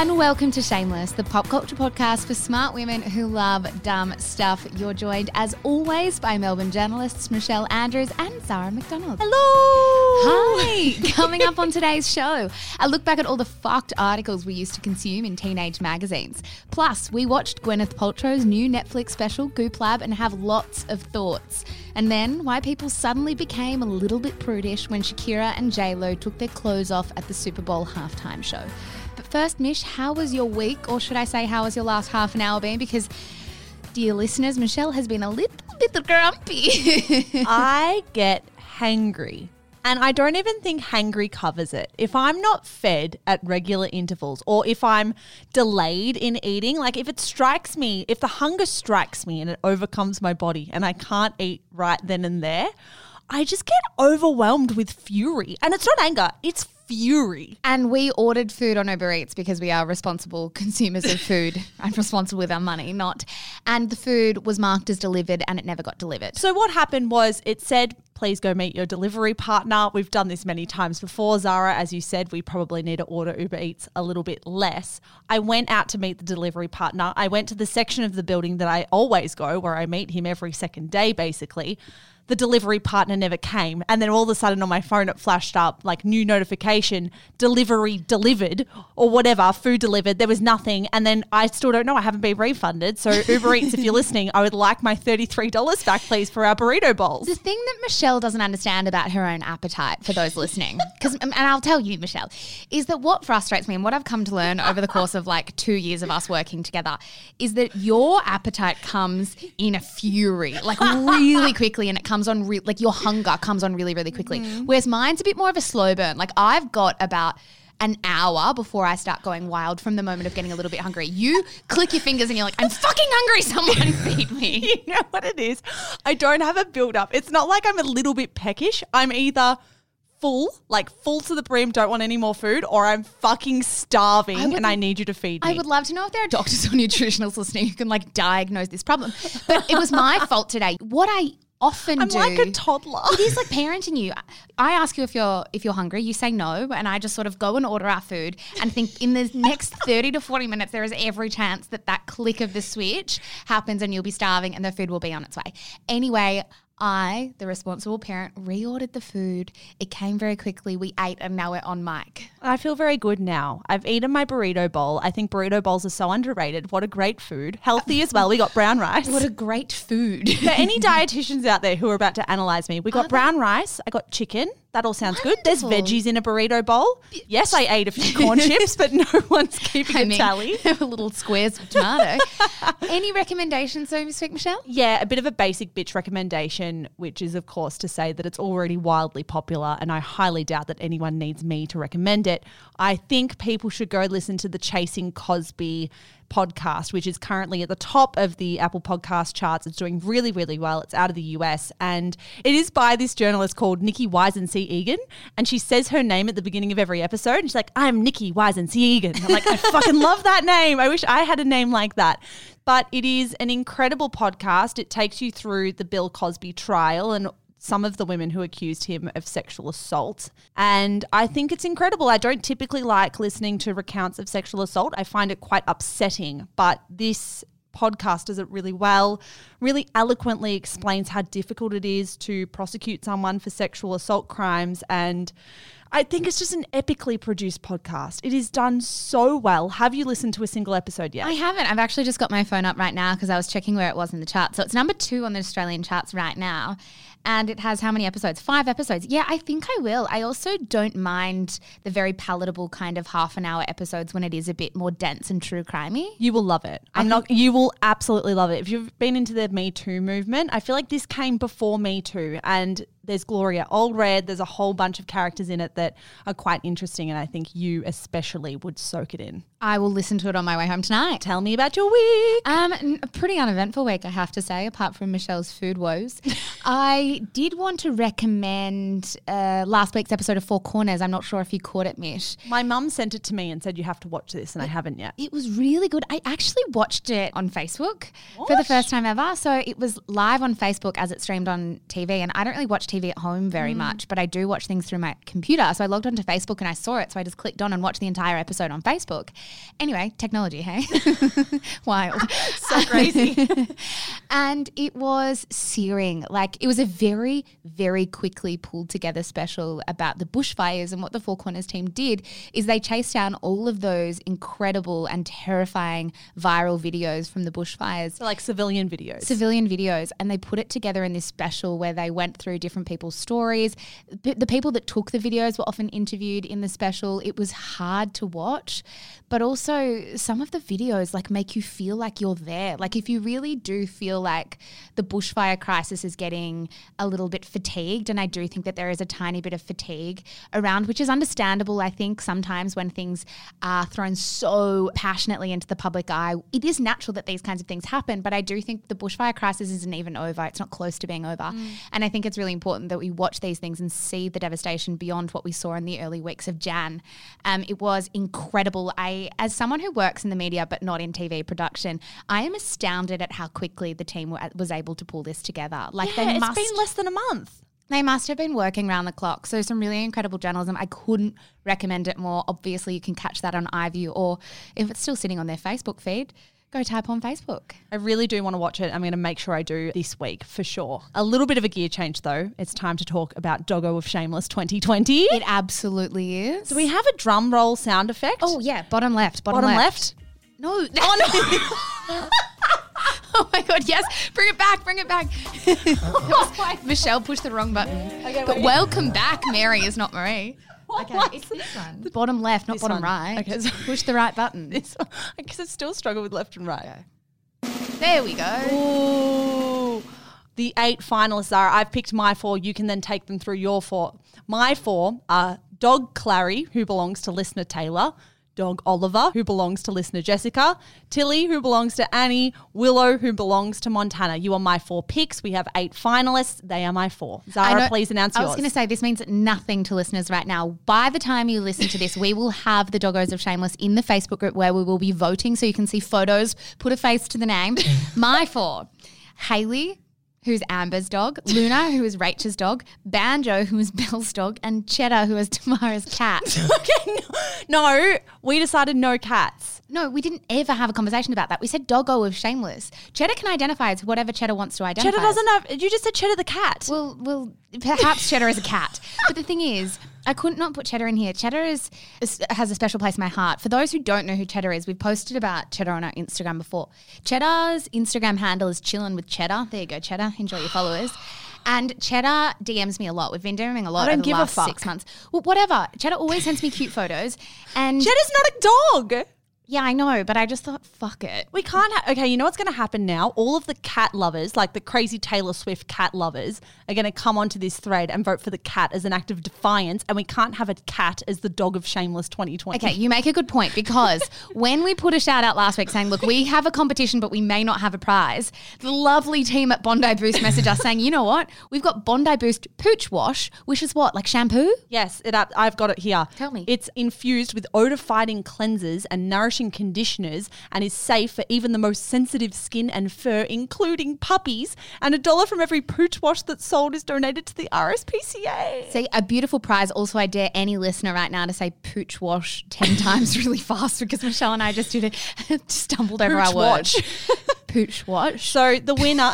And welcome to Shameless, the pop culture podcast for smart women who love dumb stuff. You're joined, as always, by Melbourne journalists Michelle Andrews and Zara McDonald. Hello. Hi! Coming up on today's show, a look back at all the fucked articles we used to consume in teenage magazines. Plus, we watched Gwyneth Paltrow's new Netflix special, Goop Lab, and have lots of thoughts. And then, why people suddenly became a little bit prudish when Shakira and J-Lo took their clothes off at the Super Bowl halftime show. First, Mish, how was your week? Or should I say, how was your last half an hour been? Because, dear listeners, Michelle has been a little bit grumpy. I get hangry. And I don't even think hangry covers it. If I'm not fed at regular intervals or if I'm delayed in eating, like if it strikes me, if the hunger strikes me and it overcomes my body and I can't eat right then and there, I just get overwhelmed with fury. And it's not anger, it's fury. And we ordered food on Uber Eats because we are responsible consumers of food and responsible with our money, not. And the food was marked as delivered and it never got delivered. So what happened was it said, please go meet your delivery partner. We've done this many times before, Zara. As you said, we probably need to order Uber Eats a little bit less. I went out to meet the delivery partner. I went to the section of the building that I always go, where I meet him every second day, basically the delivery partner never came. And then all of a sudden on my phone, it flashed up like new notification, delivery delivered or whatever, food delivered. There was nothing. And then I still don't know. I haven't been refunded. So Uber Eats, if you're listening, I would like my $33 back, please, for our burrito bowls. The thing that Michelle doesn't understand about her own appetite, for those listening, because, and I'll tell you, Michelle, is that what frustrates me and what I've come to learn over the course of like two years of us working together is that your appetite comes in a fury, like really quickly, and it comes on re- like your hunger comes on really, really quickly. Mm-hmm. Whereas mine's a bit more of a slow burn. Like I've got about an hour before I start going wild from the moment of getting a little bit hungry. You click your fingers and you're like, I'm fucking hungry. Someone feed me. you know what it is? I don't have a build up. It's not like I'm a little bit peckish. I'm either full, like full to the brim, don't want any more food, or I'm fucking starving would- and I need you to feed me. I would love to know if there are doctors or nutritionalists listening who can like diagnose this problem. But it was my fault today. What I often I'm do like a toddler. It is like parenting you. I ask you if you're if you're hungry, you say no, and I just sort of go and order our food and think in the next 30 to 40 minutes there is every chance that that click of the switch happens and you'll be starving and the food will be on its way. Anyway, I, the responsible parent, reordered the food. It came very quickly. We ate and now we're on mic. I feel very good now. I've eaten my burrito bowl. I think burrito bowls are so underrated. What a great food. Healthy as well. We got brown rice. What a great food. For any dietitians out there who are about to analyze me, we got brown rice. I got chicken. That all sounds good. There's veggies in a burrito bowl. Yes, I ate a few corn chips, but no one's keeping I a mean, tally. little squares of tomato. Any recommendations, so to speak, Michelle? Yeah, a bit of a basic bitch recommendation, which is, of course, to say that it's already wildly popular, and I highly doubt that anyone needs me to recommend it. I think people should go listen to the Chasing Cosby podcast, which is currently at the top of the Apple podcast charts. It's doing really, really well. It's out of the US, and it is by this journalist called Nicki Weisensee Egan, and she says her name at the beginning of every episode, and she's like, "I'm Nicki Weisensee Egan." I'm like, I fucking love that name. I wish I had a name like that. But it is an incredible podcast. It takes you through the Bill Cosby trial and some of the women who accused him of sexual assault. And I think it's incredible. I don't typically like listening to recounts of sexual assault, I find it quite upsetting. But this podcast does it really well, really eloquently explains how difficult it is to prosecute someone for sexual assault crimes. And I think it's just an epically produced podcast. It is done so well. Have you listened to a single episode yet? I haven't. I've actually just got my phone up right now because I was checking where it was in the chart. So it's number two on the Australian charts right now. And it has how many episodes? Five episodes. Yeah, I think I will. I also don't mind the very palatable kind of half an hour episodes when it is a bit more dense and true crimey. You will love it. I'm not. You will absolutely love it. If you've been into the Me Too movement, I feel like this came before Me Too, and there's Gloria Allred. There's a whole bunch of characters in it that are quite interesting, and I think you especially would soak it in. I will listen to it on my way home tonight. Tell me about your week. Um, a pretty uneventful week, I have to say, apart from Michelle's food woes. I did want to recommend uh, last week's episode of Four Corners. I'm not sure if you caught it, Mish. My mum sent it to me and said you have to watch this, and I haven't yet. It was really good. I actually watched it on Facebook for the first time ever. So it was live on Facebook as it streamed on TV. And I don't really watch TV at home Mm. very much, but I do watch things through my computer. So I logged onto Facebook and I saw it. So I just clicked on and watched the entire episode on Facebook. Anyway, technology, hey? Wild. So crazy. and it was searing. Like it was a very, very quickly pulled together special about the bushfires. And what the Four Corners team did is they chased down all of those incredible and terrifying viral videos from the bushfires. so like civilian videos. Civilian videos, and they put it together in this special where they went through different people's stories. The, the people that took the videos were often interviewed in the special. It was hard to watch, but also some of the videos like make you feel like you're there. Like if you really do feel like the bushfire crisis is getting a little bit fatigued, and I do think that there is a tiny bit of fatigue around, which is understandable. I think sometimes when things are thrown so passionately into the public eye, it is natural that these kinds of things happen. But I do think the bushfire crisis isn't even over. It's not close to being over. And I think it's really important that we watch these things and see the devastation beyond what we saw in the early weeks of Jan. Um, it was incredible. I, as someone who works in the media but not in TV production, I am astounded at how quickly the team were, was able to pull this together. Like yeah, they it's must been less than a month. they must have been working round the clock. So some really incredible journalism. I couldn't recommend it more. Obviously, you can catch that on iView or if it's still sitting on their Facebook feed, go type on Facebook. I really do want to watch it. I'm going to make sure I do this week for sure. A little bit of a gear change though. It's time to talk about Doggo of Shameless 2020. It absolutely is. Do we have a drum roll sound effect? Oh yeah, bottom left, bottom, bottom left. left. No. Oh no. oh my god, yes. Bring it back, bring it back. Oh Was- Michelle pushed the wrong button. Okay, but welcome back, Mary is not Marie. Okay, it's this one. Bottom left, not This bottom one. right. Okay, so- push the right button. This, I guess I still struggle with left and right. There we go. Ooh. The eight finalists are I've picked my four. You can then take them through your four. My four are Dog Clary, who belongs to listener Taylor, Dog Oliver, who belongs to listener Jessica, Tilly, who belongs to Annie, Willow, who belongs to Montana. You are my four picks. We have eight finalists. They are my four. I Zara, know- please announce I yours. was going to say this means nothing to listeners right now. By the time you listen to this, we will have the Doggos of Shameless in the Facebook group where we will be voting, so you can see photos, put a face to the name. My four: Haley, who's Amber's dog; Luna, who is Rachel's dog; Banjo, who is Belle's dog; and Cheddar, who is Tamara's cat. okay, no, no, we decided no cats. no, we didn't ever have a conversation about that. We said Doggo of Shameless. Cheddar can identify as whatever Cheddar wants to identify. Cheddar doesn't have. You just said Cheddar the cat. Well, well, perhaps Cheddar is a cat. But the thing is, I couldn't not put Cheddar in here. Cheddar is, is has a special place in my heart. For those who don't know who Cheddar is, we've posted about Cheddar on our Instagram before. Cheddar's Instagram handle is chillin' with Cheddar. There you go, Cheddar. Enjoy your followers. And Cheddar DMs me a lot. We've been DMing a lot I don't over the give a last fuck. six months. Well, whatever. Cheddar always sends me cute photos. And Cheddar's not a dog. Yeah, I know, but I just thought, fuck it. We can't. Ha- okay, you know what's going to happen now? All of the cat lovers, like the crazy Taylor Swift cat lovers, are going to come onto this thread and vote for the cat as an act of defiance, and we can't have a cat as the dog of shameless 2020. Okay, you make a good point because when we put a shout out last week saying, look, we have a competition, but we may not have a prize, the lovely team at Bondi Boost messaged us saying, you know what? We've got Bondi Boost Pooch Wash, which is what, like shampoo? Yes, it. I've got it here. Tell me. It's infused with odor-fighting cleansers and nourishing conditioners, and is safe for even the most sensitive skin and fur, including puppies. And a dollar from every pooch wash that's sold is donated to the RSPCA. See, a beautiful prize. Also, I dare any listener right now to say Pooch Wash 10 times really fast because Michelle and I just did it, stumbled over Pooch our Watch. words. Pooch Wash. So the winner.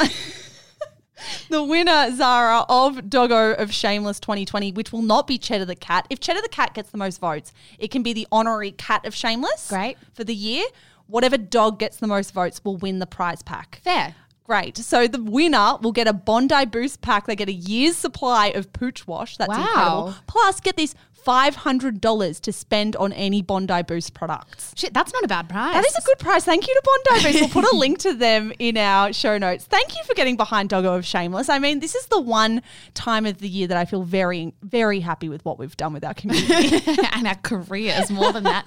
The winner, Zara, of Doggo of Shameless 2020, which will not be Cheddar the Cat. If Cheddar the Cat gets the most votes, it can be the honorary cat of Shameless. Great. For the year. Whatever dog gets the most votes will win the prize pack. Fair. Great. So the winner will get a Bondi Boost pack. They get a year's supply of Pooch Wash. That's Wow. incredible. Plus, get this $500 to spend on any Bondi Boost products. Shit, that's not a bad price. That is a good price. Thank you to Bondi Boost. We'll put a link to them in our show notes. Thank you for getting behind Doggo of Shameless. I mean, this is the one time of the year that I feel very, very happy with what we've done with our community. and our careers more than that.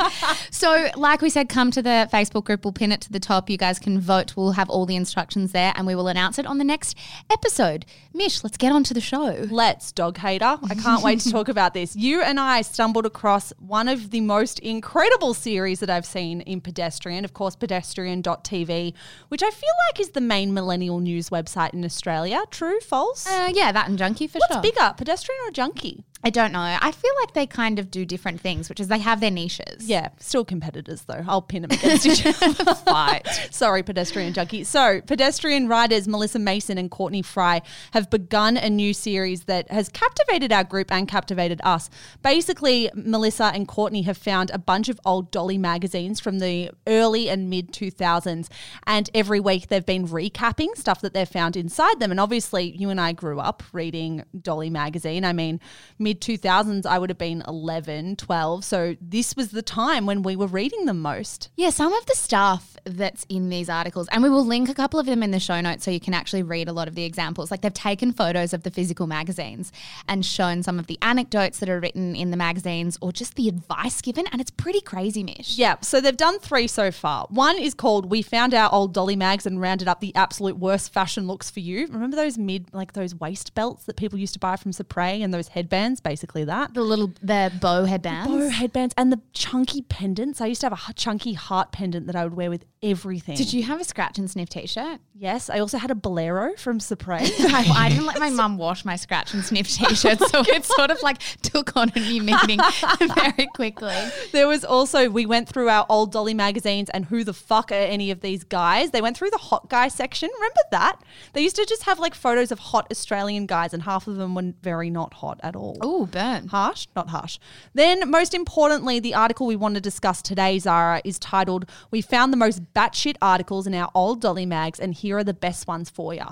so, like we said, come to the Facebook group. We'll pin it to the top. You guys can vote. We'll have all the instructions there and we will announce it on the next episode. Mish, let's get on to the show. Let's, dog hater. I can't wait to talk about this. You and I stumbled across one of the most incredible series that I've seen in Pedestrian, of course, pedestrian.tv, which I feel like is the main millennial news website in Australia. True, false? Uh, yeah, that and Junkee for What's sure. bigger, pedestrian or junkee? I don't know. I feel like they kind of do different things, which is they have their niches. Yeah, still competitors though. I'll pin them against each other. Fight. Sorry, pedestrian junkee. So, pedestrian writers Melissa Mason and Courtney Fry have begun a new series that has captivated our group and captivated us. Basically, Melissa and Courtney have found a bunch of old Dolly magazines from the early and mid 2000s, and every week they've been recapping stuff that they've found inside them. And obviously, you and I grew up reading Dolly magazine. I mean, mid 2000s, I would have been 11, 12. So, this was the time when we were reading them most. Yeah, some of the stuff that's in these articles, and we will link a couple of them in the show notes so you can actually read a lot of the examples. Like they've taken photos of the physical magazines and shown some of the anecdotes that are written in the magazines or just the advice given, and it's pretty crazy, Mish. Yeah, so they've done three so far. One is called We Found Our Old Dolly Mags and Rounded Up the Absolute Worst Fashion Looks for You. Remember those mid, like those waist belts that people used to buy from Supre and those headbands? Basically that. The little the bow headbands. Bow headbands and the chunky pendants. I used to have a chunky heart pendant that I would wear with everything. Did you have a scratch and sniff t-shirt? Yes, I also had a bolero from Supre. I, I didn't let my mum wash my scratch and sniff t-shirts, so it sort of like took on a new meaning very quickly. There was also, we went through our old Dolly magazines and who the fuck are any of these guys? They went through the hot guy section. Remember that? They used to just have like photos of hot Australian guys and half of them were very not hot at all. Oh, Oh, burn. Harsh, not harsh. Then, most importantly, the article we want to discuss today, Zara, is titled We Found the Most Batshit Articles in Our Old Dolly Mags, and here are the best ones for you.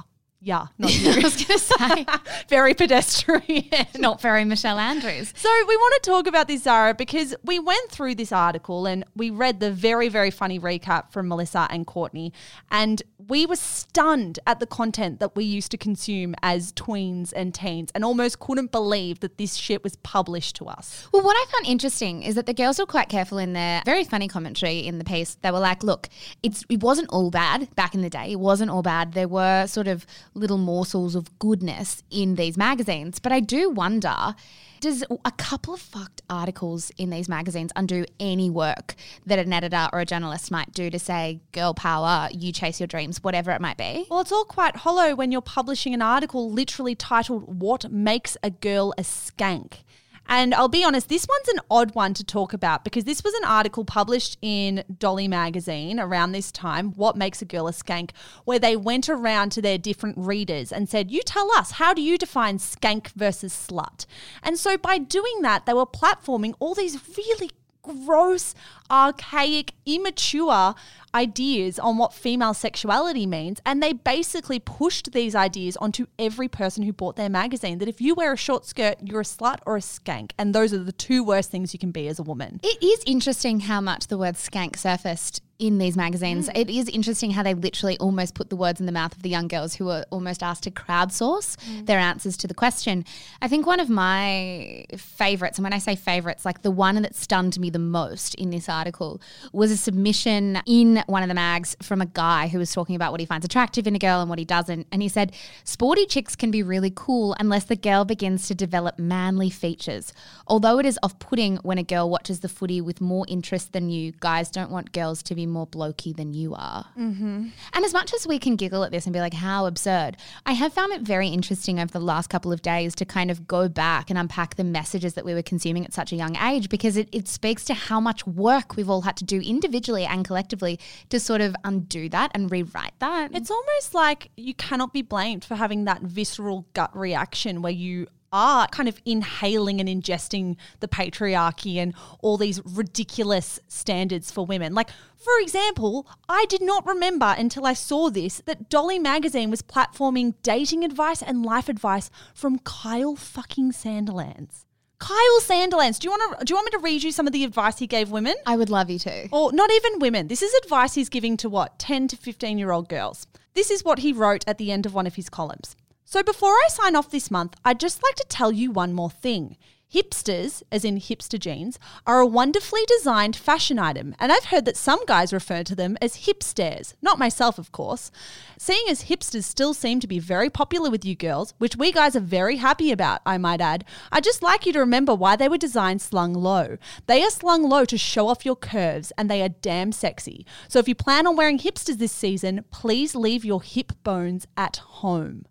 Yeah, not I was going to say, Very pedestrian. not very Michelle Andrews. So we want to talk about this, Zara, because we went through this article and we read the very, very funny recap from Melissa and Courtney, and we were stunned at the content that we used to consume as tweens and teens, and almost couldn't believe that this shit was published to us. Well, what I found interesting is that the girls were quite careful in their very funny commentary in the piece. They were like, "Look, it's it wasn't all bad back in the day. It wasn't all bad. There were sort of little morsels of goodness in these magazines, but I do wonder." Does a couple of fucked articles in these magazines undo any work that an editor or a journalist might do to say, girl power, you chase your dreams, whatever it might be? Well, it's all quite hollow when you're publishing an article literally titled What Makes a Girl a Skank. And I'll be honest, this one's an odd one to talk about because this was an article published in Dolly magazine around this time, What Makes a Girl a Skank, where they went around to their different readers and said, You tell us, how do you define skank versus slut? And so by doing that, they were platforming all these really gross, archaic, immature ideas on what female sexuality means. And they basically pushed these ideas onto every person who bought their magazine that if you wear a short skirt, you're a slut or a skank. And those are the two worst things you can be as a woman. It is interesting how much the word skank surfaced in these magazines. Mm. It is interesting how they literally almost put the words in the mouth of the young girls who were almost asked to crowdsource mm. their answers to the question. I think one of my favorites, and when I say favorites, like the one that stunned me the most in this article was a submission in one of the mags from a guy who was talking about what he finds attractive in a girl and what he doesn't. And he said, Sporty chicks can be really cool unless the girl begins to develop manly features. Although it is off putting when a girl watches the footy with more interest than you, guys don't want girls to be more blokey than you are. Mm-hmm. And as much as we can giggle at this and be like, how absurd, I have found it very interesting over the last couple of days to kind of go back and unpack the messages that we were consuming at such a young age because it, it speaks to how much work we've all had to do individually and collectively to sort of um, undo that and rewrite that. It's almost like you cannot be blamed for having that visceral gut reaction where you are kind of inhaling and ingesting the patriarchy and all these ridiculous standards for women. Like, for example, I did not remember until I saw this that Dolly magazine was platforming dating advice and life advice from Kyle fucking Sanderlands. Kyle Sandilands. Do you want to? Do you want me to read you some of the advice he gave women? I would love you to. Or not even women. This is advice he's giving to what? 10 to 15 year old girls. This is what he wrote at the end of one of his columns. So before I sign off this month, I'd just like to tell you one more thing. Hipsters, as in hipster jeans, are a wonderfully designed fashion item, and I've heard that some guys refer to them as hipsters. Not myself, of course. Seeing as hipsters still seem to be very popular with you girls, which we guys are very happy about, I might add, I'd just like you to remember why they were designed slung low. They are slung low to show off your curves, and they are damn sexy. So if you plan on wearing hipsters this season, please leave your hip bones at home.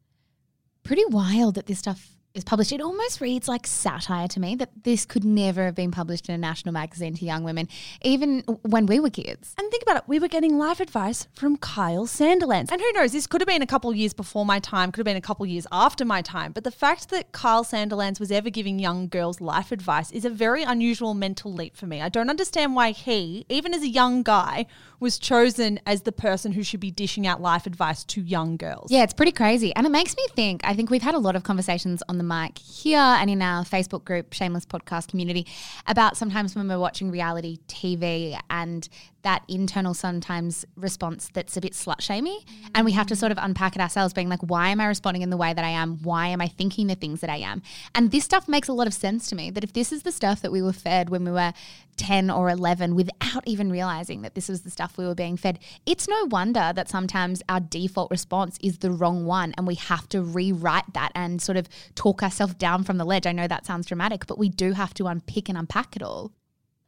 Pretty wild that this stuff is published. It almost reads like satire to me that this could never have been published in a national magazine to young women, even when we were kids. And think about it, we were getting life advice from Kyle Sandilands. And who knows, this could have been a couple years before my time, could have been a couple years after my time. But the fact that Kyle Sandilands was ever giving young girls life advice is a very unusual mental leap for me. I don't understand why he, even as a young guy, was chosen as the person who should be dishing out life advice to young girls. Yeah, it's pretty crazy. And it makes me think I think we've had a lot of conversations on the mic here and in our Facebook group, Shameless Podcast Community, about sometimes when we're watching reality TV and that internal sometimes response that's a bit slut shamey. Mm. And we have to sort of unpack it ourselves, being like, why am I responding in the way that I am? Why am I thinking the things that I am? And this stuff makes a lot of sense to me that if this is the stuff that we were fed when we were 10 or 11 without even realizing that this was the stuff we were being fed, it's no wonder that sometimes our default response is the wrong one. And we have to rewrite that and sort of talk ourselves down from the ledge. I know that sounds dramatic, but we do have to unpick and unpack it all.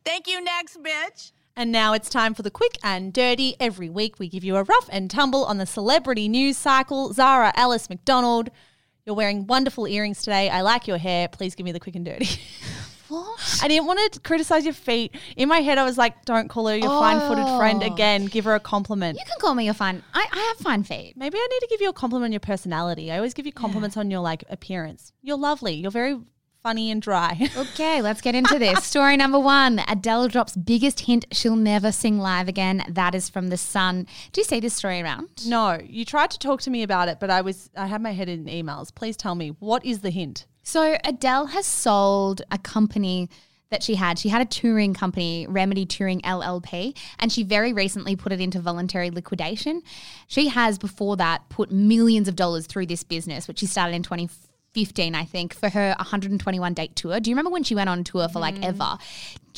Thank you, next bitch. And now it's time for the quick and dirty. Every week we give you a rough and tumble on the celebrity news cycle. Zara Alice McDonald, you're wearing wonderful earrings today. I like your hair. Please give me the quick and dirty. What? I didn't want to criticize your feet. In my head, I was like, don't call her your oh. fine footed friend again. Give her a compliment. You can call me your fine. I, I have fine feet. Maybe I need to give you a compliment on your personality. I always give you compliments yeah. on your like appearance. You're lovely. You're very funny and dry. okay, let's get into this. Story number one Adele drops biggest hint she'll never sing live again. That is from The Sun. Do you see this story around? No, you tried to talk to me about it, but I was I had my head in emails. Please tell me, what is the hint? So Adele has sold a company that she had. She had a touring company, Remedy Touring LLP, and she very recently put it into voluntary liquidation. She has before that put millions of dollars through this business, which she started in 2014 15, I think, for her 121 date tour. Do you remember when she went on tour for like mm. ever?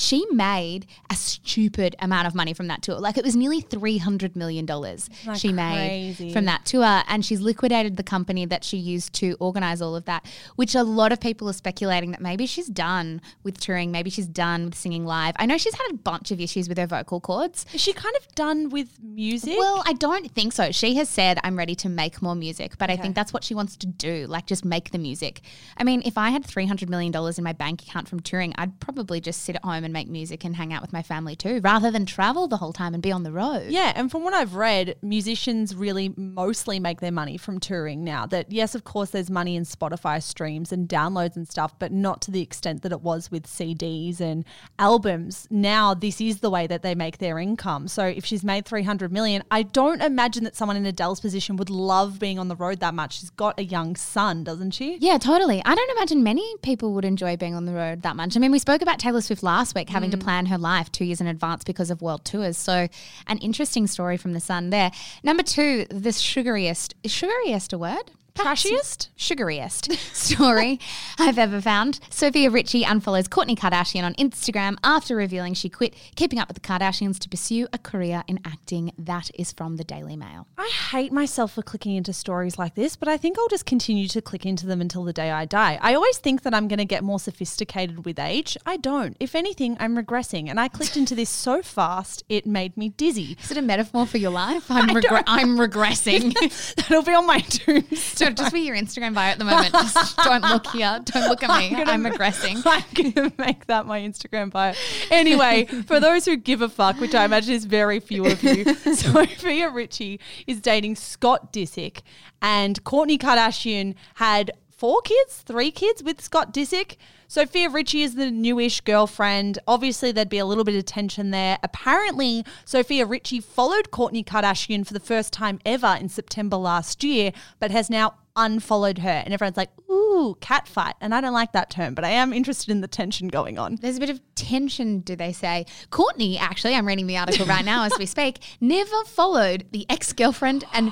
She made a stupid amount of money from that tour. Like it was nearly $300 million like she made from that tour. And she's liquidated the company that she used to organize all of that, which a lot of people are speculating that maybe she's done with touring. Maybe she's done with singing live. I know she's had a bunch of issues with her vocal cords. Is she kind of done with music? Well, I don't think so. She has said, I'm ready to make more music, but okay. I think that's what she wants to do, like just make the music. I mean, if I had $300 million in my bank account from touring, I'd probably just sit at home and and make music and hang out with my family too, rather than travel the whole time and be on the road. Yeah, and from what I've read, musicians really mostly make their money from touring now. That yes, of course, there's money in Spotify streams and downloads and stuff, but not to the extent that it was with CDs and albums. Now this is the way that they make their income. So if she's made 300 million, I don't imagine that someone in Adele's position would love being on the road that much. She's got a young son, doesn't she? Yeah, totally. I don't imagine many people would enjoy being on the road that much. I mean, we spoke about Taylor Swift last week week, having mm. to plan her life two years in advance because of world tours. So, an interesting story from the Sun there. Number two, the sugariest. Is sugariest a word? Trashiest? Sugariest story I've ever found. Sofia Richie unfollows Kourtney Kardashian on Instagram after revealing she quit keeping up with the Kardashians to pursue a career in acting. That is from the Daily Mail. I hate myself for clicking into stories like this, but I think I'll just continue to click into them until the day I die. I always think that I'm going to get more sophisticated with age. I don't. If anything, I'm regressing. And I clicked into this so fast, it made me dizzy. Is it a metaphor for your life? I'm, regre- I'm regressing. That'll be on my tombstone just be your Instagram bio at the moment. Just don't look here. Don't look at me. I'm, I'm aggressing. I'm going to make that my Instagram bio. Anyway, for those who give a fuck, which I imagine is very few of you, Sofia Richie is dating Scott Disick, and Kourtney Kardashian had four kids, three kids with Scott Disick. Sofia Richie is the newish girlfriend. Obviously, there'd be a little bit of tension there. Apparently, Sofia Richie followed Kourtney Kardashian for the first time ever in September last year, but has now unfollowed her. And everyone's like, ooh, cat fight. And I don't like that term, but I am interested in the tension going on. There's a bit of tension, do they say? Kourtney, actually, I'm reading the article right now as we speak, never followed the ex girlfriend and.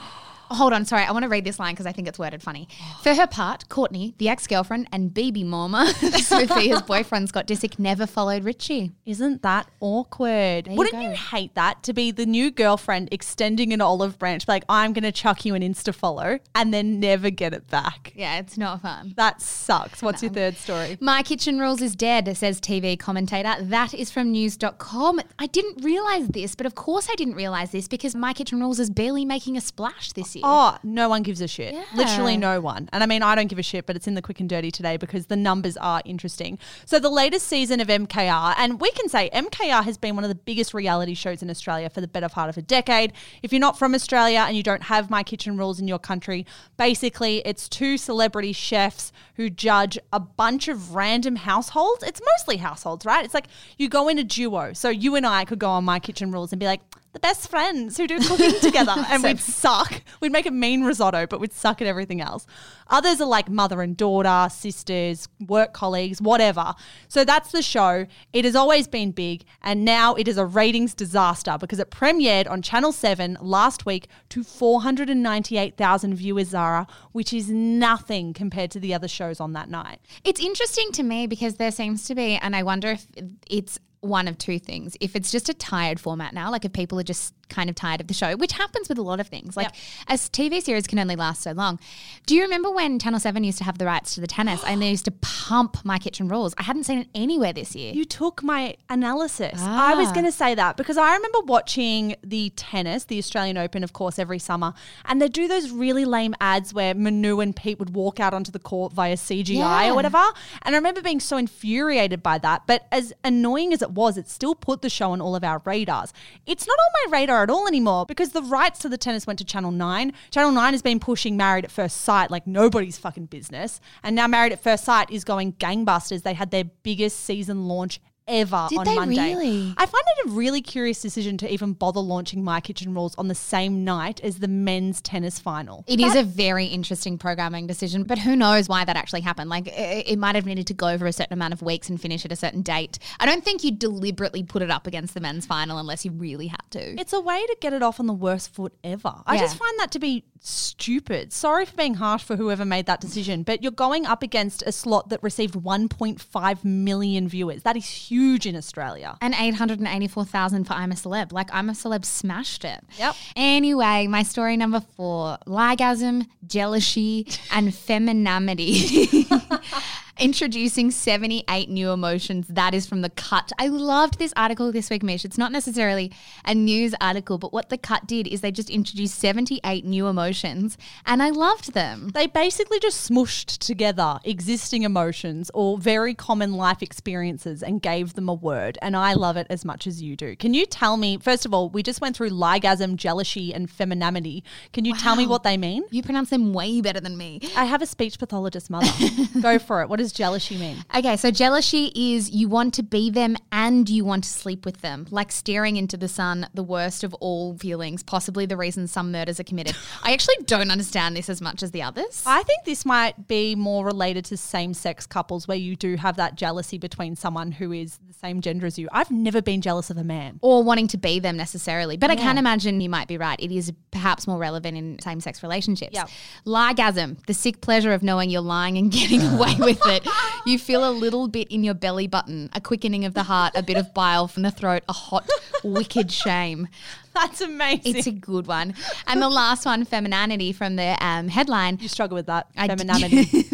Hold on, sorry. I want to read this line because I think it's worded funny. Oh. For her part, Kourtney, the ex girlfriend and baby mama, Sofia's boyfriend Scott Disick, never followed Richie. Isn't that awkward? you Wouldn't go. you hate that to be the new girlfriend extending an olive branch, like, I'm going to chuck you an Insta follow and then never get it back? Yeah, it's not fun. That sucks. What's your third story? My Kitchen Rules is dead, says TV commentator. That is from news.com. I didn't realize this, but of course I didn't realize this because My Kitchen Rules is barely making a splash this year. Oh, no one gives a shit. Yeah. Literally no one. And I mean, I don't give a shit, but it's in the quick and dirty today because the numbers are interesting. So, the latest season of MKR, and we can say MKR has been one of the biggest reality shows in Australia for the better part of a decade. If you're not from Australia and you don't have My Kitchen Rules in your country, basically it's two celebrity chefs who judge a bunch of random households. It's mostly households, right? It's like you go in a duo. So, you and I could go on My Kitchen Rules and be like, the best friends who do cooking together and we'd suck. We'd make a mean risotto, but we'd suck at everything else. Others are like mother and daughter, sisters, work colleagues, whatever. So that's the show. It has always been big and now it is a ratings disaster because it premiered on Channel 7 last week to 498,000 viewers, Zara, which is nothing compared to the other shows on that night. It's interesting to me because there seems to be, and I wonder if it's one of two things. If it's just a tired format now, like if people are just kind of tired of the show, which happens with a lot of things. Like Yep. as TV series can only last so long. Do you remember when Channel 7 used to have the rights to the tennis and they used to pump My Kitchen Rules? I hadn't seen it anywhere this year. You took my analysis. I was Ah. going to say that because I remember watching the tennis, the Australian Open, of course, every summer, and they do those really lame ads where Manu and Pete would walk out onto the court via CGI Yeah. or whatever. And I remember being so infuriated by that. But as annoying as it was, it still put the show on all of our radars. It's not on my radar at all anymore because the rights to the tennis went to Channel 9. Channel 9 has been pushing Married at First Sight like nobody's fucking business. And now Married at First Sight is going gangbusters. They had their biggest season launch ever Did on they Monday. really? I find a really curious decision to even bother launching My Kitchen Rules on the same night as the men's tennis final. It is a very interesting programming decision, but who knows why that actually happened? Like, it, it might have needed to go over a certain amount of weeks and finish at a certain date. I don't think you deliberately put it up against the men's final unless you really had to. It's a way to get it off on the worst foot ever. I Yeah. just find that to be stupid. Sorry for being harsh for whoever made that decision, but you're going up against a slot that received 1.5 million viewers. That is huge in Australia. and 884,000 for I'm a Celeb. Like, I'm a Celeb smashed it. Yep. Anyway, my story number four Ligasm, jealousy, and femininity. Introducing 78 new emotions. That is from The Cut. I loved this article this week, Mish. It's not necessarily a news article, but what The Cut did is they just introduced 78 new emotions, and I loved them. They basically just smushed together existing emotions or very common life experiences and gave them a word. And I love it as much as you do. Can you tell me, first of all, we just went through ligasm, jealousy, and femininity. Can you tell me what they mean? You pronounce them way better than me. I have a speech pathologist mother. Go for it. What does jealousy mean? Okay, so jealousy is you want to be them and you want to sleep with them, like staring into the sun, the worst of all feelings, possibly the reason some murders are committed. I actually don't understand this as much as the others. I think this might be more related to same sex couples where you do have that jealousy between someone who is the same gender as you. I've never been jealous of a man. or wanting to be them necessarily. But I can imagine you might be right. It is perhaps more relevant in same sex relationships. Yep. Ligasm, the sick pleasure of knowing you're lying and getting away with it. You feel a little bit in your belly button, a quickening of the heart, a bit of bile from the throat, a hot, wicked shame. That's amazing. It's a good one. And the last one, femininity, from the um, headline. you struggle with that. Femininity.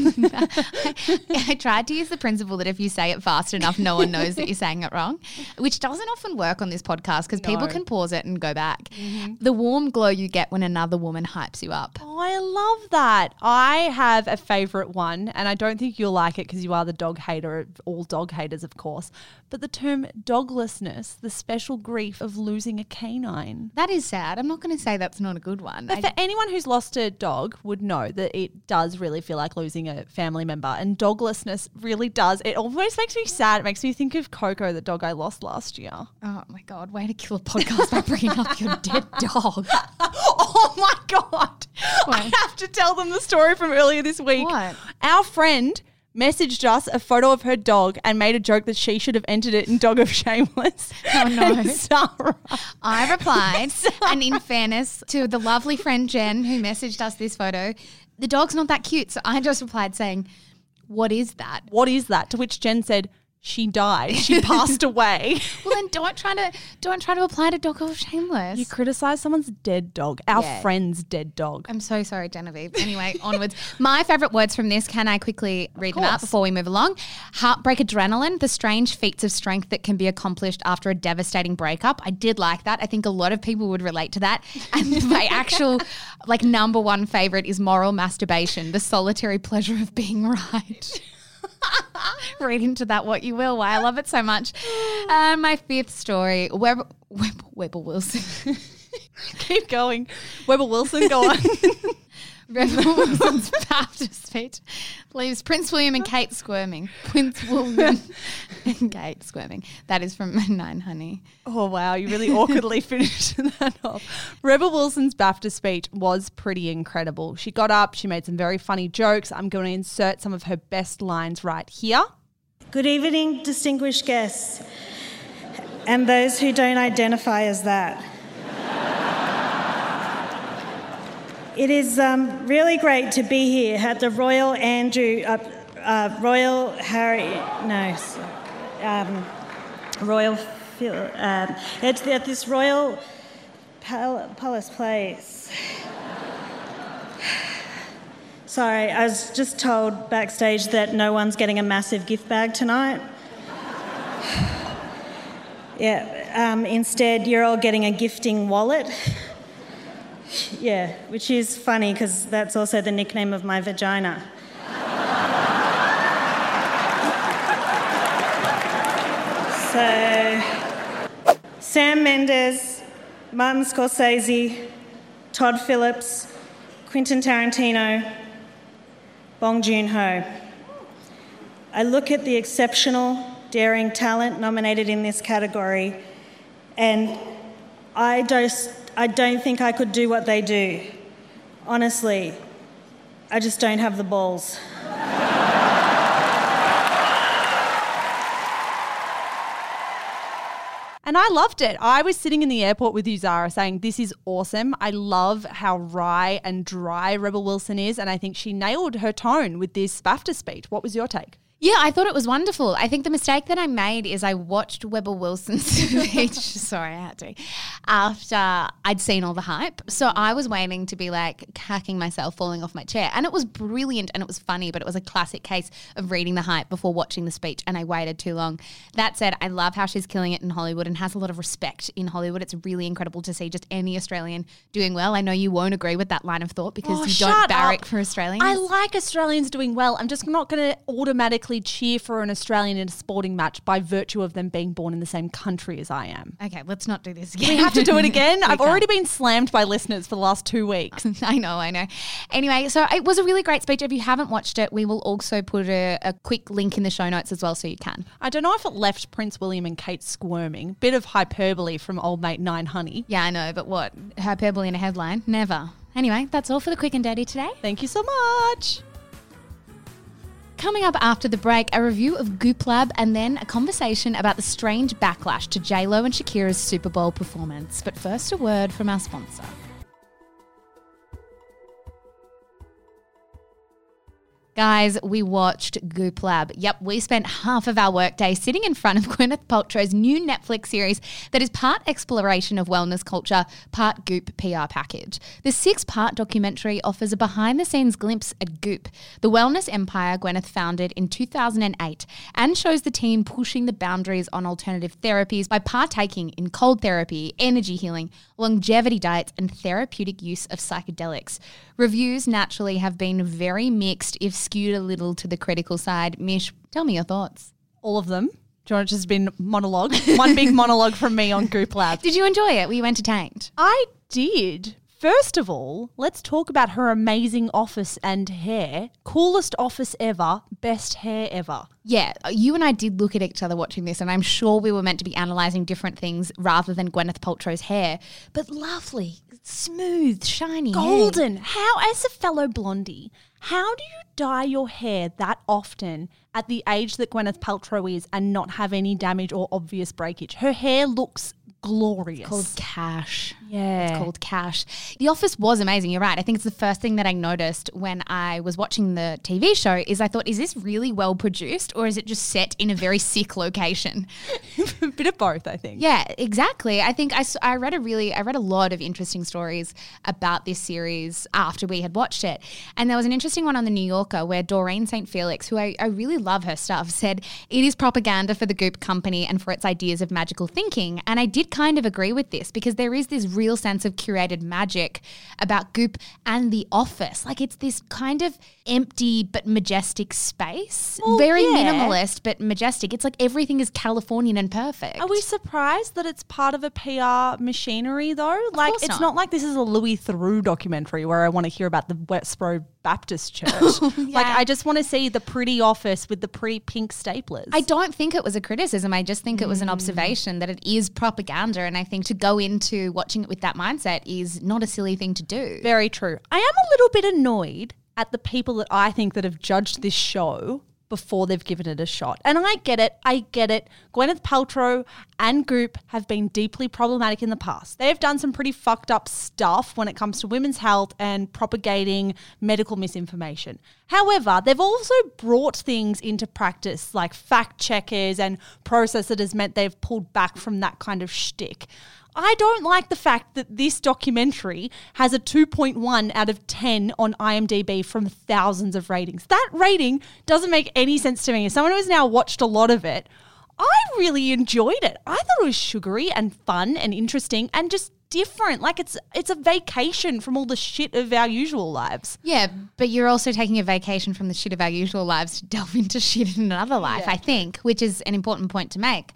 I tried to use the principle that if you say it fast enough, no one knows that you're saying it wrong, which doesn't often work on this podcast because people can pause it and go back. The warm glow you get when another woman hypes you up. Oh, I love that. I have a favorite one, and I don't think you'll like it because you are the dog hater of all dog haters, of course. But the term doglessness, the special grief of losing a canine. That is sad. I'm not going to say that's not a good one. But I- for anyone who's lost a dog would know that it does really feel like losing a family member and doglessness really does. It almost makes me sad. It makes me think of Coco, the dog I lost last year. oh my God, way to kill a podcast by bringing up your dead dog. oh my god! What? I have to tell them the story from earlier this week. What? Our friend messaged us a photo of her dog and made a joke that she should have entered it in Dog of Shameless. Oh, no. And Sarah. I replied, and in fairness to the lovely friend Jen who messaged us this photo, the dog's not that cute. So I just replied saying, What is that? What is that? To which Jen said, She died. She passed away. Well, then don't try to don't try to apply to Dog of Shameless. You criticize someone's dead dog, our Yeah. friend's dead dog. I'm so sorry, Genevieve. Anyway, onwards. My favourite words from this, can I quickly read them out before we move along? Heartbreak adrenaline, the strange feats of strength that can be accomplished after a devastating breakup. I did like that. I think a lot of people would relate to that. And my actual, like, number one favourite is moral masturbation, the solitary pleasure of being right. Read into that what you will, why I love it so much. Uh, my fifth story, Web, Web, Weber Wilson. Keep going. Weber Wilson, go on. Rebel Wilson's BAFTA speech leaves Prince William and Kate squirming. Prince William and Kate squirming. That is from Nine Honey. Oh wow, you really awkwardly finished that off. Rebel Wilson's BAFTA speech was pretty incredible. She got up, she made some very funny jokes. I'm going to insert some of her best lines right here. Good evening, distinguished guests, and those who don't identify as that. It is um, really great to be here at the Royal Andrew, uh, uh, Royal Harry, no, um, Royal, um, at, at this Royal Pal- Palace Place. Sorry, I was just told backstage that no one's getting a massive gift bag tonight. yeah, um, instead, you're all getting a gifting wallet. Yeah, which is funny because that's also the nickname of my vagina. so, Sam Mendes, Martin Scorsese, Todd Phillips, Quentin Tarantino, Bong Joon Ho. I look at the exceptional, daring talent nominated in this category, and I don't, I don't think I could do what they do. Honestly, I just don't have the balls. And I loved it. I was sitting in the airport with you, Zara, saying, This is awesome. I love how wry and dry Rebel Wilson is. And I think she nailed her tone with this BAFTA speech. What was your take? Yeah, I thought it was wonderful. I think the mistake that I made is I watched Webber Wilson's speech. Sorry, I had to. After I'd seen all the hype. So I was waiting to be like hacking myself, falling off my chair. And it was brilliant and it was funny, but it was a classic case of reading the hype before watching the speech. And I waited too long. That said, I love how she's killing it in Hollywood and has a lot of respect in Hollywood. It's really incredible to see just any Australian doing well. I know you won't agree with that line of thought because Oh, you don't barrack up. for Australians. I like Australians doing well. I'm just not going to automatically cheer for an Australian in a sporting match by virtue of them being born in the same country as I am. okay, let's not do this again. We have to do it again. I've can't. already been slammed by listeners for the last two weeks. I know, I know. Anyway, so it was a really great speech. If you haven't watched it, we will also put a, a quick link in the show notes as well so you can. I don't know if it left Prince William and Kate squirming. Bit of hyperbole from old mate Nine Honey. Yeah, I know, but what? Hyperbole in a headline? Never. Anyway, that's all for the quick and dirty today. Thank you so much. Coming up after the break, a review of Goop Lab and then a conversation about the strange backlash to JLo and Shakira's Super Bowl performance. But first, a word from our sponsor. Guys, we watched Goop Lab. Yep, we spent half of our workday sitting in front of Gwyneth Paltrow's new Netflix series that is part exploration of wellness culture, part Goop PR package. The six part documentary offers a behind the scenes glimpse at Goop, the wellness empire Gwyneth founded in 2008, and shows the team pushing the boundaries on alternative therapies by partaking in cold therapy, energy healing, longevity diets, and therapeutic use of psychedelics. Reviews naturally have been very mixed, if skewed a little to the critical side. Mish, tell me your thoughts. All of them. Do you want it to just been monologue? One big monologue from me on Goop Lab. Did you enjoy it? Were you entertained? I did. First of all, let's talk about her amazing office and hair. Coolest office ever, best hair ever. Yeah, you and I did look at each other watching this, and I'm sure we were meant to be analysing different things rather than Gwyneth Paltrow's hair. But lovely, smooth, shiny, hair. Golden. How, as a fellow blondie, how do you dye your hair that often at the age that Gwyneth Paltrow is and not have any damage or obvious breakage? Her hair looks glorious. called Cash. Yeah. It's called Cash. The Office was amazing. You're right. I think it's the first thing that I noticed when I was watching the TV show is I thought, is this really well produced or is it just set in a very sick location? a bit of both, I think. Yeah, exactly. I think I, I read a really I read a lot of interesting stories about this series after we had watched it, and there was an interesting one on the New Yorker where Doreen St. Felix, who I, I really love her stuff, said it is propaganda for the Goop company and for its ideas of magical thinking, and I did kind of agree with this because there is this real sense of curated magic about Goop and the Office, like it's this kind of empty but majestic space, Well, very yeah. minimalist but majestic. It's like everything is Californian and perfect. Are we surprised that it's part of a PR machinery though? like course it's not. not. like this is a Louis Theroux documentary where I want to hear about the Westboro Baptist Church. Like I just want to see the pretty office with the pretty pink staplers. I don't think it was a criticism. I just think it Mm. was an observation that it is propaganda. And I think to go into watching it with that mindset is not a silly thing to do. Very true. I am a little bit annoyed at the people that I think that have judged this show before they've given it a shot. And I get it. I get it. Gwyneth Paltrow and Goop have been deeply problematic in the past. They have done some pretty fucked up stuff when it comes to women's health and propagating medical misinformation. However, they've also brought things into practice like fact checkers and process that has meant they've pulled back from that kind of shtick. I don't like the fact that this documentary has a 2.1 out of 10 on IMDb from thousands of ratings. That rating doesn't make any sense to me. As someone who has now watched a lot of it, I really enjoyed it. I thought it was sugary and fun and interesting and just different. Like it's it's a vacation from all the shit of our usual lives. Yeah, but you're also taking a vacation from the shit of our usual lives to delve into shit in another life, I think, which is an important point to make.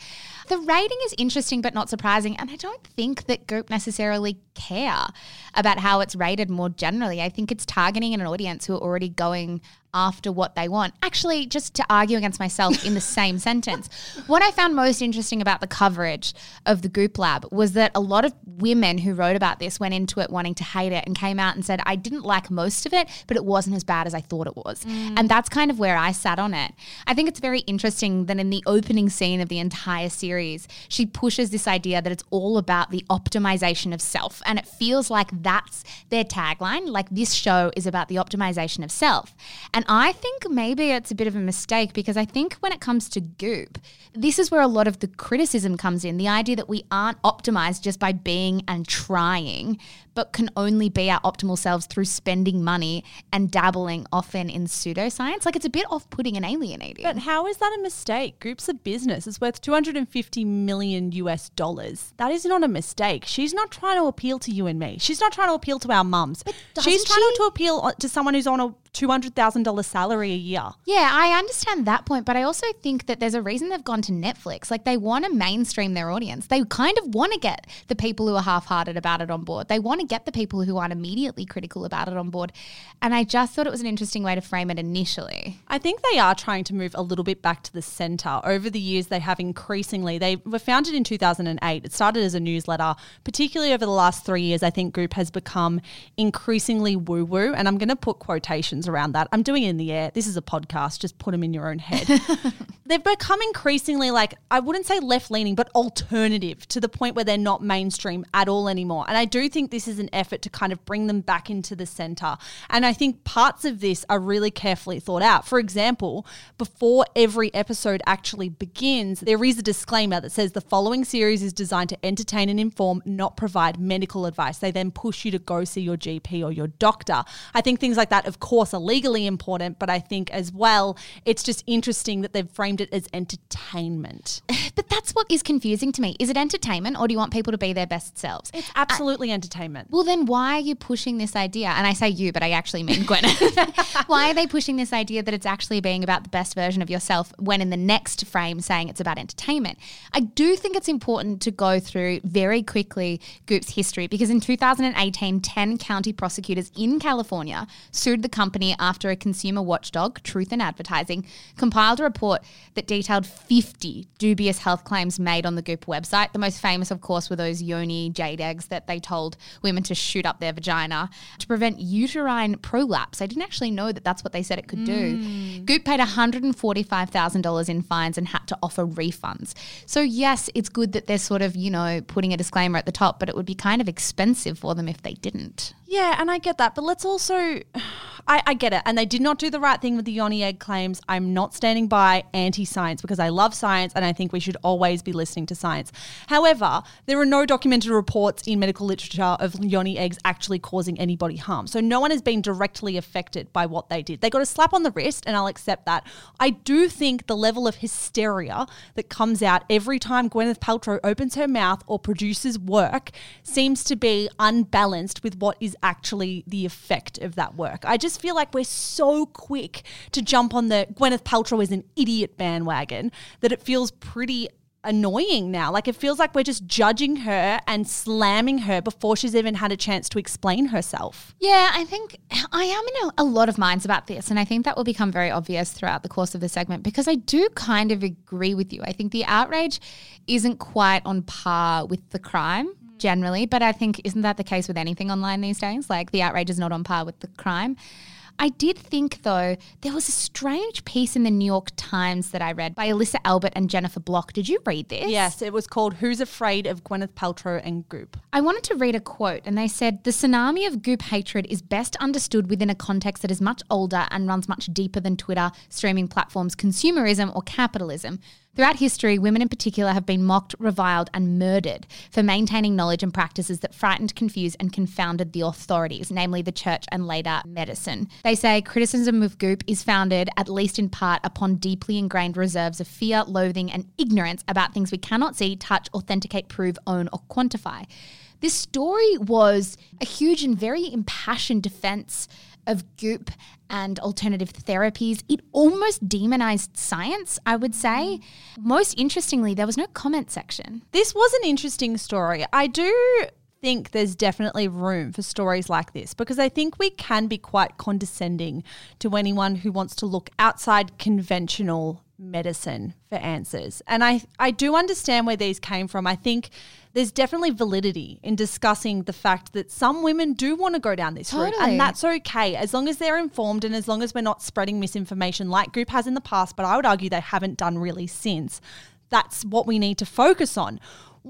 The rating is interesting but not surprising, and I don't think that Goop necessarily care about how it's rated more generally. I think it's targeting an audience who are already going after what they want. Actually, just to argue against myself in the same sentence, what I found most interesting about the coverage of the Goop Lab was that a lot of women who wrote about this went into it wanting to hate it and came out and said, I didn't like most of it, but it wasn't as bad as I thought it was. Mm. And that's kind of where I sat on it. I think it's very interesting that in the opening scene of the entire series, she pushes this idea that it's all about the optimization of self. And it feels like that's their tagline. Like this show is about the optimization of self. And I think maybe it's a bit of a mistake because I think when it comes to Goop, this is where a lot of the criticism comes in the idea that we aren't optimized just by being and trying, but can only be our optimal selves through spending money and dabbling often in pseudoscience. Like it's a bit off putting and alienating. But how is that a mistake? Goop's of business. is worth 250 million US dollars. That is not a mistake. She's not trying to appeal to you and me. She's not trying to appeal to our mums. She's trying she? to appeal to someone who's on a $200,000 salary a year. Yeah, I understand that point, but I also think that there's a reason they've gone to Netflix. Like they want to mainstream their audience. They kind of want to get the people who are half-hearted about it on board. They want to get the people who aren't immediately critical about it on board. And I just thought it was an interesting way to frame it initially. I think they are trying to move a little bit back to the center. Over the years, they have increasingly, they were founded in 2008. It started as a newsletter. Particularly over the last three years, I think Goop has become increasingly woo woo. And I'm going to put quotations around that. I'm doing it in the air. This is a podcast, just put them in your own head. They've become increasingly like, I wouldn't say left leaning, but alternative to the point where they're not mainstream at all anymore. And I do think this is an effort to kind of bring them back into the center. And I think parts of this are really carefully thought out. For example, before every episode actually begins, there is a disclaimer that says the following series is designed to entertain and inform, not provide medical advice. They then push you to go see your GP or your doctor. I think things like that, of course, are legally important, but I think as well, it's just interesting that they've framed it as entertainment. But that's what is confusing to me. Is it entertainment or do you want people to be their best selves? It's absolutely entertainment. Well, then why are you pushing this idea? And I say you, but I actually mean Gwyneth. why are they pushing this idea that it's actually being about the best version of yourself when in the next frame saying it's about entertainment? I do think it's important to go through very quickly Goop's history because in 2018, 10 county prosecutors in California sued the company after a consumer watchdog, Truth in Advertising, compiled a report that detailed 50 dubious health claims made on the Goop website. The most famous, of course, were those yoni jade eggs that they told women to shoot up their vagina to prevent uterine prolapse. I didn't actually know that that's what they said it could do. Mm. Goop paid $145,000 in fines and had to offer refunds. So, yes, it's good that they're sort of, you know, putting a disclaimer at the top, but it would be kind of expensive for them if they didn't. Yeah, and I get that, but let's also, I, I get it. And they did not do the right thing with the Yoni egg claims. I'm not standing by anti science because I love science and I think we should always be listening to science. However, there are no documented reports in medical literature of Yoni eggs actually causing anybody harm. So no one has been directly affected by what they did. They got a slap on the wrist, and I'll accept that. I do think the level of hysteria that comes out every time Gwyneth Paltrow opens her mouth or produces work seems to be unbalanced with what is actually the effect of that work. I just feel like we're so quick to jump on the Gwyneth Paltrow is an idiot bandwagon that it feels pretty annoying now. Like it feels like we're just judging her and slamming her before she's even had a chance to explain herself. Yeah, I think I am in a, a, lot of minds about this. And I think that will become very obvious throughout the course of the segment because I do kind of agree with you. I think the outrage isn't quite on par with the crime generally, but I think isn't that the case with anything online these days? Like the outrage is not on par with the crime. I did think, though, there was a strange piece in the New York Times that I read by Alyssa Albert and Jennifer Block. Did you read this? Yes, it was called Who's Afraid of Gwyneth Paltrow and Goop. I wanted to read a quote, and they said The tsunami of Goop hatred is best understood within a context that is much older and runs much deeper than Twitter, streaming platforms, consumerism, or capitalism. Throughout history, women in particular have been mocked, reviled, and murdered for maintaining knowledge and practices that frightened, confused, and confounded the authorities, namely the church and later medicine. They say criticism of Goop is founded, at least in part, upon deeply ingrained reserves of fear, loathing, and ignorance about things we cannot see, touch, authenticate, prove, own, or quantify. This story was a huge and very impassioned defense of goop and alternative therapies. It almost demonized science, I would say. Most interestingly, there was no comment section. This was an interesting story. I do think there's definitely room for stories like this because I think we can be quite condescending to anyone who wants to look outside conventional medicine for answers. And I I do understand where these came from. I think there's definitely validity in discussing the fact that some women do want to go down this route and that's okay as long as they're informed and as long as we're not spreading misinformation like Goop has in the past, but I would argue they haven't done really since. That's what we need to focus on.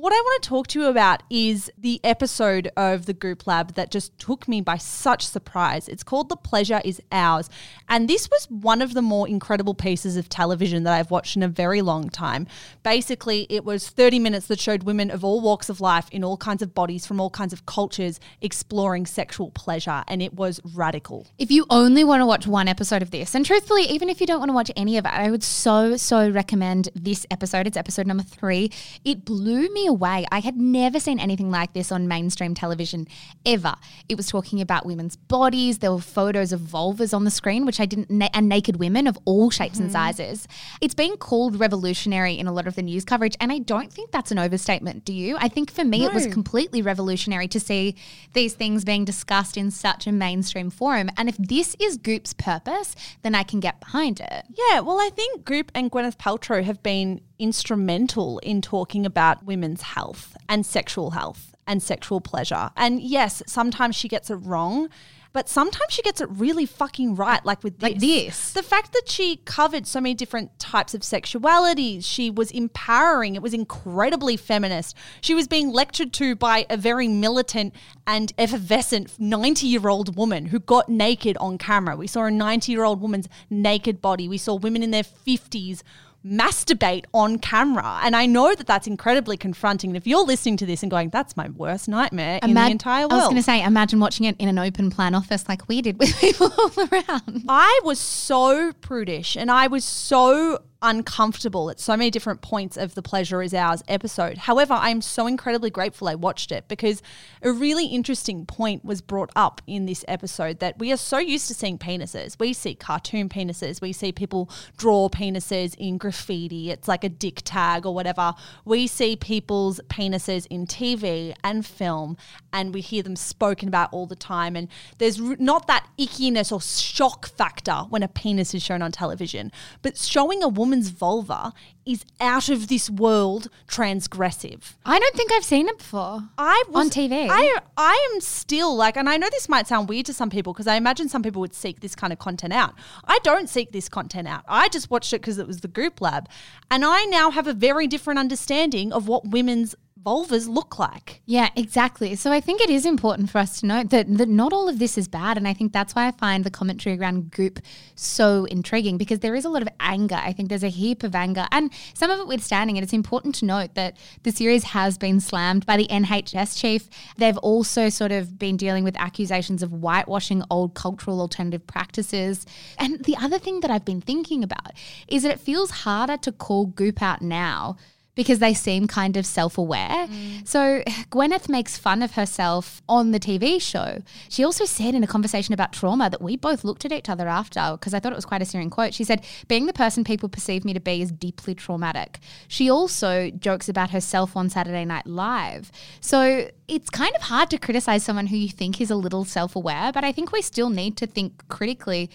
What I want to talk to you about is the episode of the Goop Lab that just took me by such surprise. It's called The Pleasure Is Ours. And this was one of the more incredible pieces of television that I've watched in a very long time. Basically, it was 30 minutes that showed women of all walks of life in all kinds of bodies from all kinds of cultures exploring sexual pleasure. And it was radical. If you only want to watch one episode of this, and truthfully, even if you don't want to watch any of it, I would so, so recommend this episode. It's episode number three. It blew me away. I had never seen anything like this on mainstream television ever. It was talking about women's bodies. There were photos of vulvas on the screen, which I didn't, na- and naked women of all shapes and mm-hmm. sizes. It's been called revolutionary in a lot of the news coverage, and I don't think that's an overstatement. Do you? I think for me, it was completely revolutionary to see these things being discussed in such a mainstream forum. And if this is Goop's purpose, then I can get behind it. Yeah, well, I think Goop and Gwyneth Paltrow have been instrumental in talking about women's health and sexual health and sexual pleasure. And yes, sometimes she gets it wrong, but sometimes she gets it really fucking right, like with this. Like this. The fact that she covered so many different types of sexuality, she was empowering, it was incredibly feminist. She was being lectured to by a very militant and effervescent 90 year old woman who got naked on camera. We saw a 90 year old woman's naked body, we saw women in their 50s masturbate on camera. And I know that that's incredibly confronting. And if you're listening to this and going, that's my worst nightmare in the Imag- entire I was going to say, imagine watching it in an open plan office like we did with people all around. I was so prudish and I was so uncomfortable at so many different points of the Pleasure is Ours episode. However, I'm so incredibly grateful I watched it because a really interesting point was brought up in this episode that we are so used to seeing penises. We see cartoon penises, we see people draw penises in graffiti, it's like a dick tag or whatever. We see people's penises in TV and film and we hear them spoken about all the time. And there's not that ickiness or shock factor when a penis is shown on television, but showing a woman's vulva is out of this world transgressive. I don't think I've seen it before. I was, on TV. I I am still like, and I know this might sound weird to some people because I imagine some people would seek this kind of content out. I don't seek this content out. I just watched it because it was the Goop Lab, and I now have a very different understanding of what women's vulvas look like. Yeah, exactly. So I think it is important for us to note that, that not all of this is bad. And I think that's why I find the commentary around Goop so intriguing because there is a lot of anger. I think there's a heap of anger and some of it withstanding. And it's important to note that the series has been slammed by the NHS chief. They've also sort of been dealing with accusations of whitewashing old cultural alternative practices. And the other thing that I've been thinking about is that it feels harder to call Goop out now because they seem kind of self aware. Mm. So Gwyneth makes fun of herself on the TV show. She also said in a conversation about trauma that we both looked at each other after because I thought it was quite a searing quote. She said, Being the person people perceive me to be is deeply traumatic. She also jokes about herself on Saturday Night Live. So it's kind of hard to criticize someone who you think is a little self aware, but I think we still need to think critically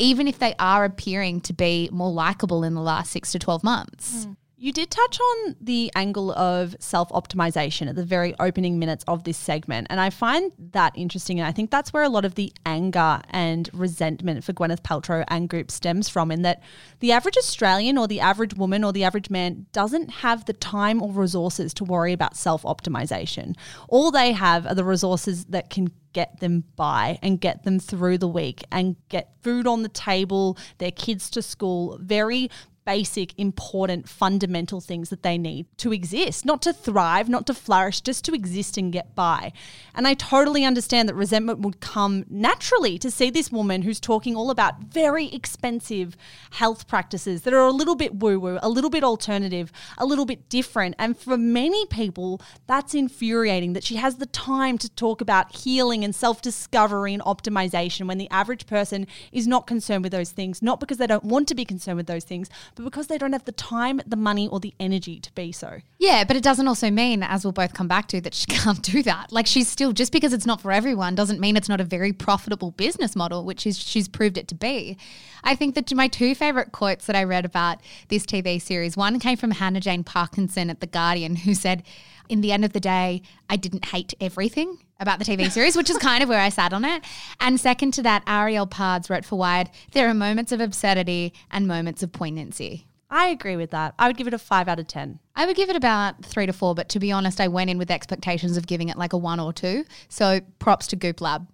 even if they are appearing to be more likable in the last six to 12 months. Mm. You did touch on the angle of self optimization at the very opening minutes of this segment. And I find that interesting. And I think that's where a lot of the anger and resentment for Gwyneth Paltrow and Goop stems from, in that the average Australian or the average woman or the average man doesn't have the time or resources to worry about self optimization. All they have are the resources that can get them by and get them through the week and get food on the table, their kids to school, very basic, important, fundamental things that they need to exist, not to thrive, not to flourish, just to exist and get by. And I totally understand that resentment would come naturally to see this woman who's talking all about very expensive health practices that are a little bit woo woo, a little bit alternative, a little bit different. And for many people, that's infuriating that she has the time to talk about healing and self discovery and optimization when the average person is not concerned with those things, not because they don't want to be concerned with those things, but because they don't have the time, the money, or the energy to be so. Yeah, but it doesn't also mean, as we'll both come back to, that she can't do that. Like she's still just because it's not for everyone doesn't mean it's not a very profitable business model, which is she's proved it to be. I think that my two favorite quotes that I read about this TV series, one came from Hannah Jane Parkinson at The Guardian, who said, in the end of the day, I didn't hate everything about the TV series, which is kind of where I sat on it. And second to that, Arielle Pardes wrote for Wired, there are moments of absurdity and moments of poignancy. I agree with that. I would give it a five out of 10. I would give it about three to four, but to be honest, I went in with expectations of giving it like a one or two. So props to Goop Lab.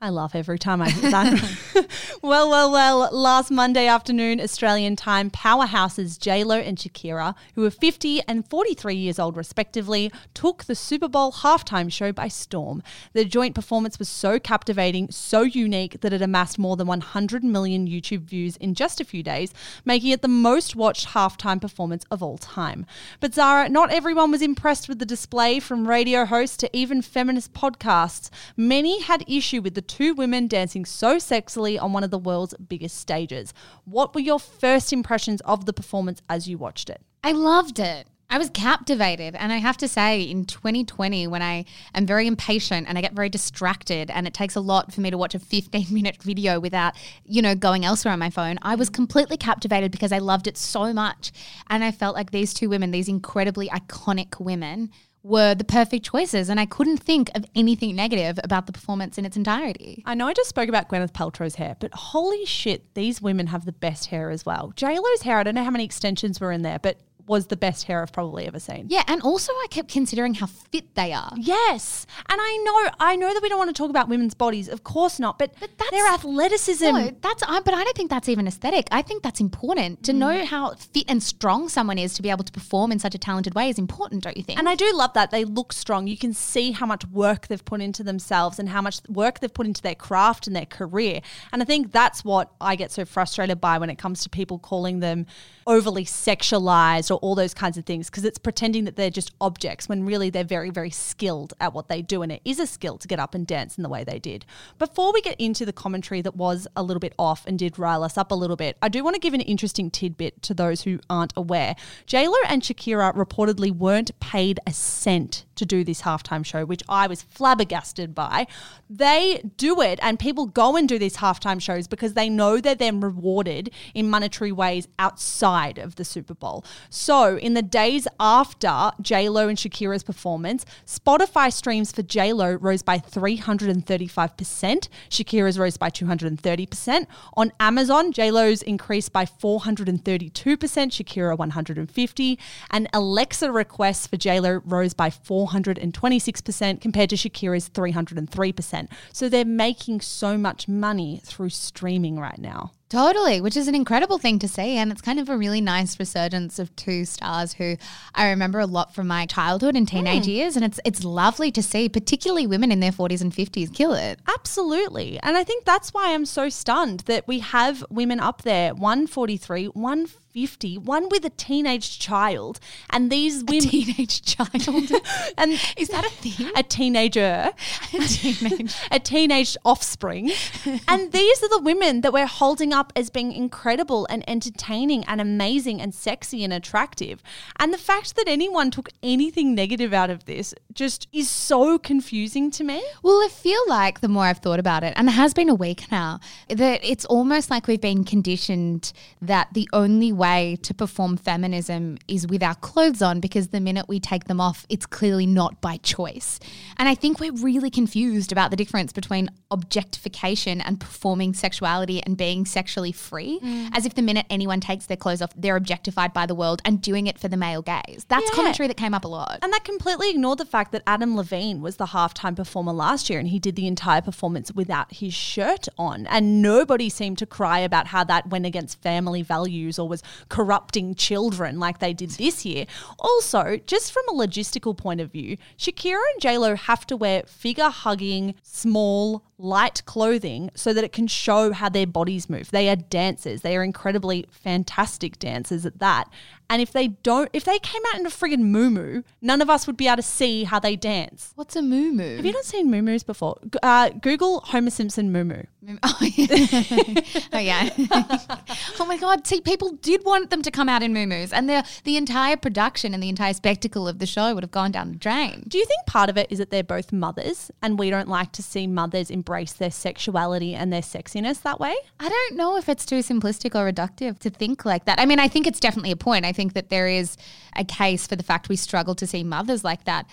I laugh every time I hear that. well, well, well. Last Monday afternoon, Australian time, powerhouses J-Lo and Shakira, who are 50 and 43 years old respectively, took the Super Bowl halftime show by storm. Their joint performance was so captivating, so unique that it amassed more than 100 million YouTube views in just a few days, making it the most watched halftime performance of all time. But Zara, not everyone was impressed with the display from radio hosts to even feminist podcasts. Many had issue with the two women dancing so sexily on one of the world's biggest stages. What were your first impressions of the performance as you watched it? I loved it. I was captivated. And I have to say, in 2020, when I am very impatient and I get very distracted, and it takes a lot for me to watch a 15 minute video without, you know, going elsewhere on my phone, I was completely captivated because I loved it so much. And I felt like these two women, these incredibly iconic women, were the perfect choices. And I couldn't think of anything negative about the performance in its entirety. I know I just spoke about Gwyneth Paltrow's hair, but holy shit, these women have the best hair as well. JLo's hair, I don't know how many extensions were in there, but was the best hair I've probably ever seen. Yeah, and also I kept considering how fit they are. Yes, and I know, I know that we don't want to talk about women's bodies, of course not. But, But that's- their athleticism. No, that's I, but I don't think that's even aesthetic. I think that's important to mm. know how fit and strong someone is to be able to perform in such a talented way is important, don't you think? And I do love that they look strong. You can see how much work they've put into themselves and how much work they've put into their craft and their career. And I think that's what I get so frustrated by when it comes to people calling them overly sexualized or all those kinds of things because it's pretending that they're just objects when really they're very, very skilled at what they do. And it is a skill to get up and dance in the way they did. Before we get into the commentary that was a little bit off and did rile us up a little bit, I do want to give an interesting tidbit to those who aren't aware. JLo and Shakira reportedly weren't paid a cent to do this halftime show, which I was flabbergasted by. They do it, and people go and do these halftime shows because they know they're then rewarded in monetary ways outside of the Super Bowl. So, in the days after J Lo and Shakira's performance, Spotify streams for J Lo rose by 335%, Shakira's rose by 230%. On Amazon, J Lo's increased by 432%, Shakira 150, and Alexa requests for J Lo rose by 426% compared to Shakira's 303%. So they're making so much money through streaming right now. Totally, which is an incredible thing to see. And it's kind of a really nice resurgence of two stars who I remember a lot from my childhood and teenage hmm. years. And it's it's lovely to see, particularly women in their 40s and 50s, kill it. Absolutely. And I think that's why I'm so stunned that we have women up there 143, 150, one with a teenage child. And these women. Teenage child. and is that a thing? a teenager, A teenage. a teenage offspring. and these are the women that we're holding up as being incredible and entertaining and amazing and sexy and attractive. And the fact that anyone took anything negative out of this just is so confusing to me. Well, I feel like the more I've thought about it, and it has been a week now, that it's almost like we've been conditioned that the only way to perform feminism is with our clothes on because the minute we take them off, it's clearly not by choice. And I think we're really confused about the difference between objectification and performing sexuality and being sexually free, mm. as if the minute anyone takes their clothes off, they're objectified by the world and doing it for the male gaze. That's Yeah. commentary that came up a lot. And that completely ignored the fact that Adam Levine was the halftime performer last year and he did the entire performance without his shirt on. And nobody seemed to cry about how that went against family values or was corrupting children like they did this year. Also, just from a logistical point of view, Shakira and JLo have to wear figure hugging, small, light clothing so that it can show how their bodies move. They are dancers. They are incredibly fantastic dancers at that. And if they don't, if they came out in a friggin' moo none of us would be able to see how they dance. What's a muumuu? Have you not seen moo before? G- Uh, Google Homer Simpson moo Oh yeah. oh yeah. oh my god. See, people did want them to come out in moo and the the entire production and the entire spectacle of the show would have gone down the drain. Do you think part of it is that they're both mothers and we don't like to see mothers embrace their sexuality and their sexiness that way? I don't know if it's too simplistic or reductive to think like that. I mean, I think it's definitely a point. I think that there is a case for the fact we struggle to see mothers like that.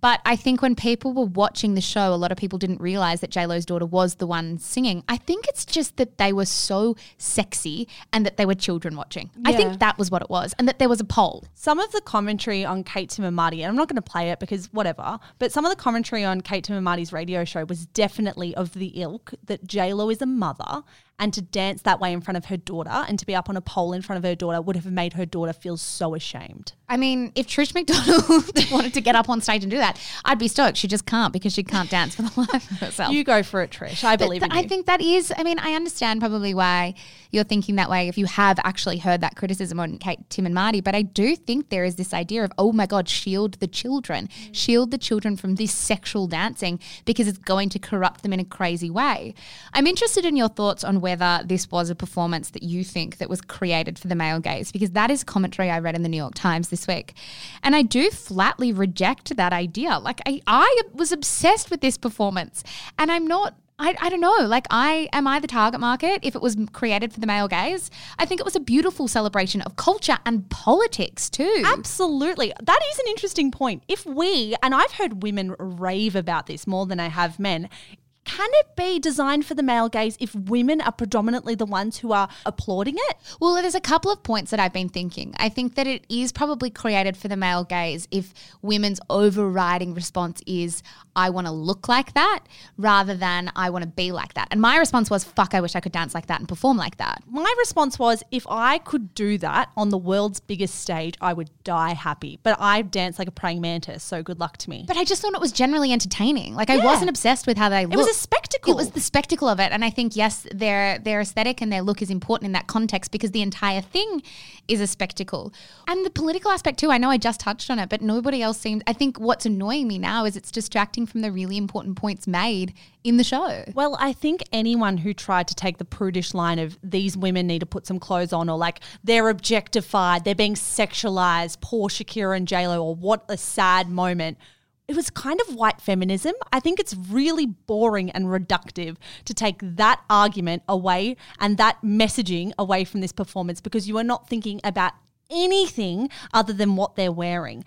But I think when people were watching the show, a lot of people didn't realize that JLo's daughter was the one singing. I think it's just that they were so sexy and that they were children watching. I think that was what it was, and that there was a poll. Some of the commentary on Kate Tim and I'm not going to play it because whatever, but some of the commentary on Kate Tim and Marty's radio show was definitely of the ilk that JLo is a mother and to dance that way in front of her daughter and to be up on a pole in front of her daughter would have made her daughter feel so ashamed. I mean, if Trish McDonald wanted to get up on stage and do that, I'd be stoked. She just can't because she can't dance for the life of herself. You go for it, Trish. I But believe in th-. I think that is, I mean, I understand probably why you're thinking that way if you have actually heard that criticism on Kate, Tim, and Marty. But I do think there is this idea of, oh my God, shield the children, mm. shield the children from this sexual dancing because it's going to corrupt them in a crazy way. I'm interested in your thoughts on whether this was a performance that you think that was created for the male gaze because that is commentary I read in the New York Times this week. And I do flatly reject that idea. Like, I, I was obsessed with this performance and I'm not I, I don't know. Like, I am I the target market if it was created for the male gaze? I think it was a beautiful celebration of culture and politics too. Absolutely. That is an interesting point. If we, and I've heard women rave about this more than I have men, can it be designed for the male gaze if women are predominantly the ones who are applauding it? Well, there's a couple of points that I've been thinking. I think that it is probably created for the male gaze if women's overriding response is, I want to look like that rather than I want to be like that. And my response was, fuck, I wish I could dance like that and perform like that. My response was if I could do that on the world's biggest stage, I would die happy. But I dance like a praying mantis, so good luck to me. But I just thought it was generally entertaining. Like I wasn't obsessed with how they looked. A spectacle. It was the spectacle of it. And I think, yes, their their aesthetic and their look is important in that context because the entire thing is a spectacle. And the political aspect too, I know I just touched on it, but nobody else seemed I think what's annoying me now is it's distracting from the really important points made in the show. Well, I think anyone who tried to take the prudish line of these women need to put some clothes on or like they're objectified, they're being sexualized, poor Shakira and JLo, or what a sad moment. It was kind of white feminism. I think it's really boring and reductive to take that argument away and that messaging away from this performance because you are not thinking about anything other than what they're wearing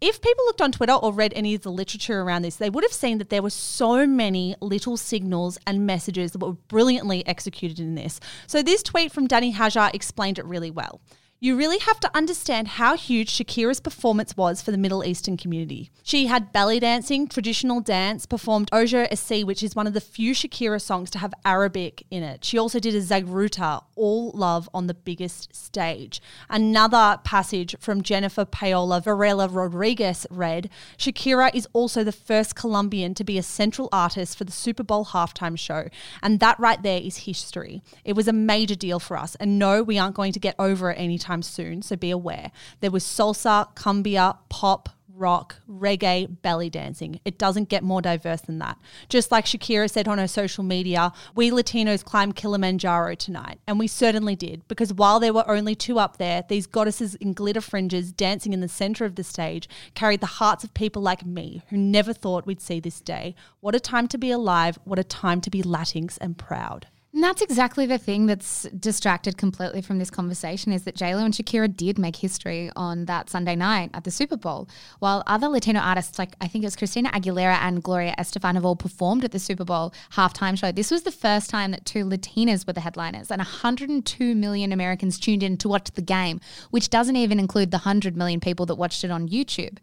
if people looked on Twitter or read any of the literature around this, they would have seen that there were so many little signals and messages that were brilliantly executed in this. So, this tweet from Danny Hajar explained it really well. You really have to understand how huge Shakira's performance was for the Middle Eastern community. She had belly dancing, traditional dance, performed Ojos Así, which is one of the few Shakira songs to have Arabic in it. She also did a zaghrouta, all love on the biggest stage. Another passage from Jennifer Paola Varela Rodriguez read Shakira is also the first Colombian to be a central artist for the Super Bowl halftime show. And that right there is history. It was a major deal for us. And no, we aren't going to get over it anytime soon, so be aware. There was salsa, cumbia, pop, rock, reggae, belly dancing. It doesn't get more diverse than that. Just like Shakira said on her social media, we Latinos climbed Kilimanjaro tonight. And we certainly did, because while there were only two up there, these goddesses in glitter fringes dancing in the center of the stage carried the hearts of people like me who never thought we'd see this day. What a time to be alive. What a time to be Latinx and proud. And that's exactly the thing that's distracted completely from this conversation is that JLo and Shakira did make history on that Sunday night at the Super Bowl. While other Latino artists, like I think it was Christina Aguilera and Gloria Estefan, have all performed at the Super Bowl halftime show, this was the first time that two Latinas were the headliners, and 102 million Americans tuned in to watch the game, which doesn't even include the 100 million people that watched it on YouTube.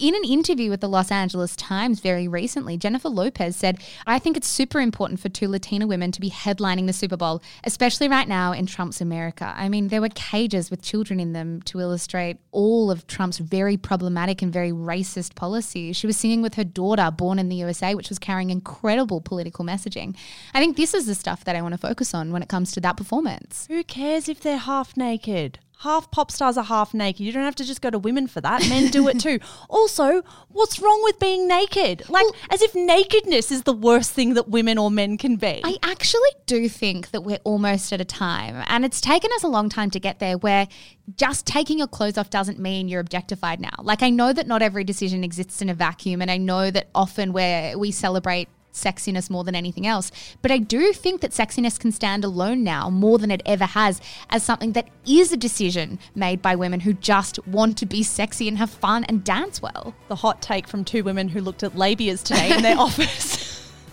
In an interview with the Los Angeles Times very recently, Jennifer Lopez said, I think it's super important for two Latina women to be headlining the Super Bowl, especially right now in Trump's America. I mean, there were cages with children in them to illustrate all of Trump's very problematic and very racist policies. She was singing with her daughter, born in the USA, which was carrying incredible political messaging. I think this is the stuff that I want to focus on when it comes to that performance. Who cares if they're half naked? Half pop stars are half naked. You don't have to just go to women for that. Men do it too. Also, what's wrong with being naked? Like, well, as if nakedness is the worst thing that women or men can be. I actually do think that we're almost at a time, and it's taken us a long time to get there, where just taking your clothes off doesn't mean you're objectified now. Like, I know that not every decision exists in a vacuum, and I know that often where we celebrate sexiness more than anything else. But I do think that sexiness can stand alone now more than it ever has as something that is a decision made by women who just want to be sexy and have fun and dance well. The hot take from two women who looked at labias today in their office.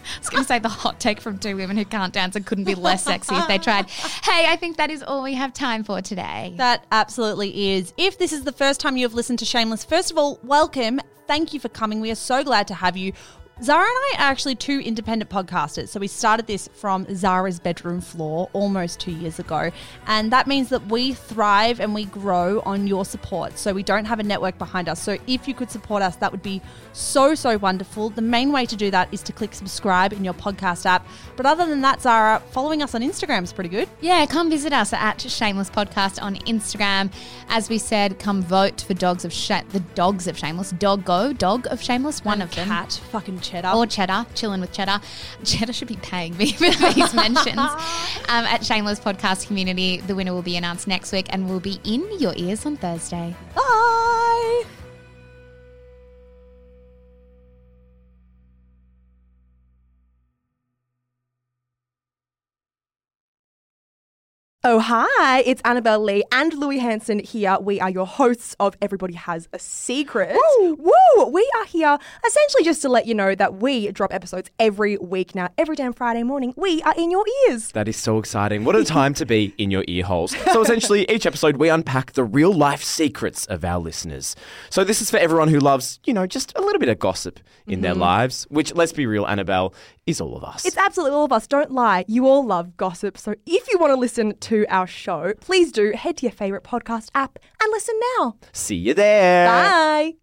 I was going to say the hot take from two women who can't dance and couldn't be less sexy if they tried. Hey, I think that is all we have time for today. That absolutely is. If this is the first time you have listened to Shameless, first of all, welcome. Thank you for coming. We are so glad to have you. Zara and I are actually two independent podcasters. So we started this from Zara's bedroom floor almost two years ago. And that means that we thrive and we grow on your support. So we don't have a network behind us. So if you could support us, that would be so, so wonderful. The main way to do that is to click subscribe in your podcast app. But other than that, Zara, following us on Instagram is pretty good. Yeah, come visit us at Shameless Podcast on Instagram. As we said, come vote for Dogs of Sh- the Dogs of Shameless. Dog Go, Dog of Shameless, one and of them. Cat, fucking Cheddar. Or Cheddar, chilling with Cheddar. Cheddar should be paying me for these mentions. Um, at Shameless Podcast Community, the winner will be announced next week and will be in your ears on Thursday. Bye. Oh, hi, it's Annabelle Lee and Louis Hanson here. We are your hosts of Everybody Has a Secret. Woo! Woo! We are here essentially just to let you know that we drop episodes every week now. Every damn Friday morning, we are in your ears. That is so exciting. What a time to be in your ear holes. So, essentially, each episode we unpack the real life secrets of our listeners. So, this is for everyone who loves, you know, just a little bit of gossip in their mm-hmm. lives, which, let's be real, Annabelle, is all of us. It's absolutely all of us. Don't lie. You all love gossip. So if you want to listen to our show, please do head to your favourite podcast app and listen now. See you there. Bye.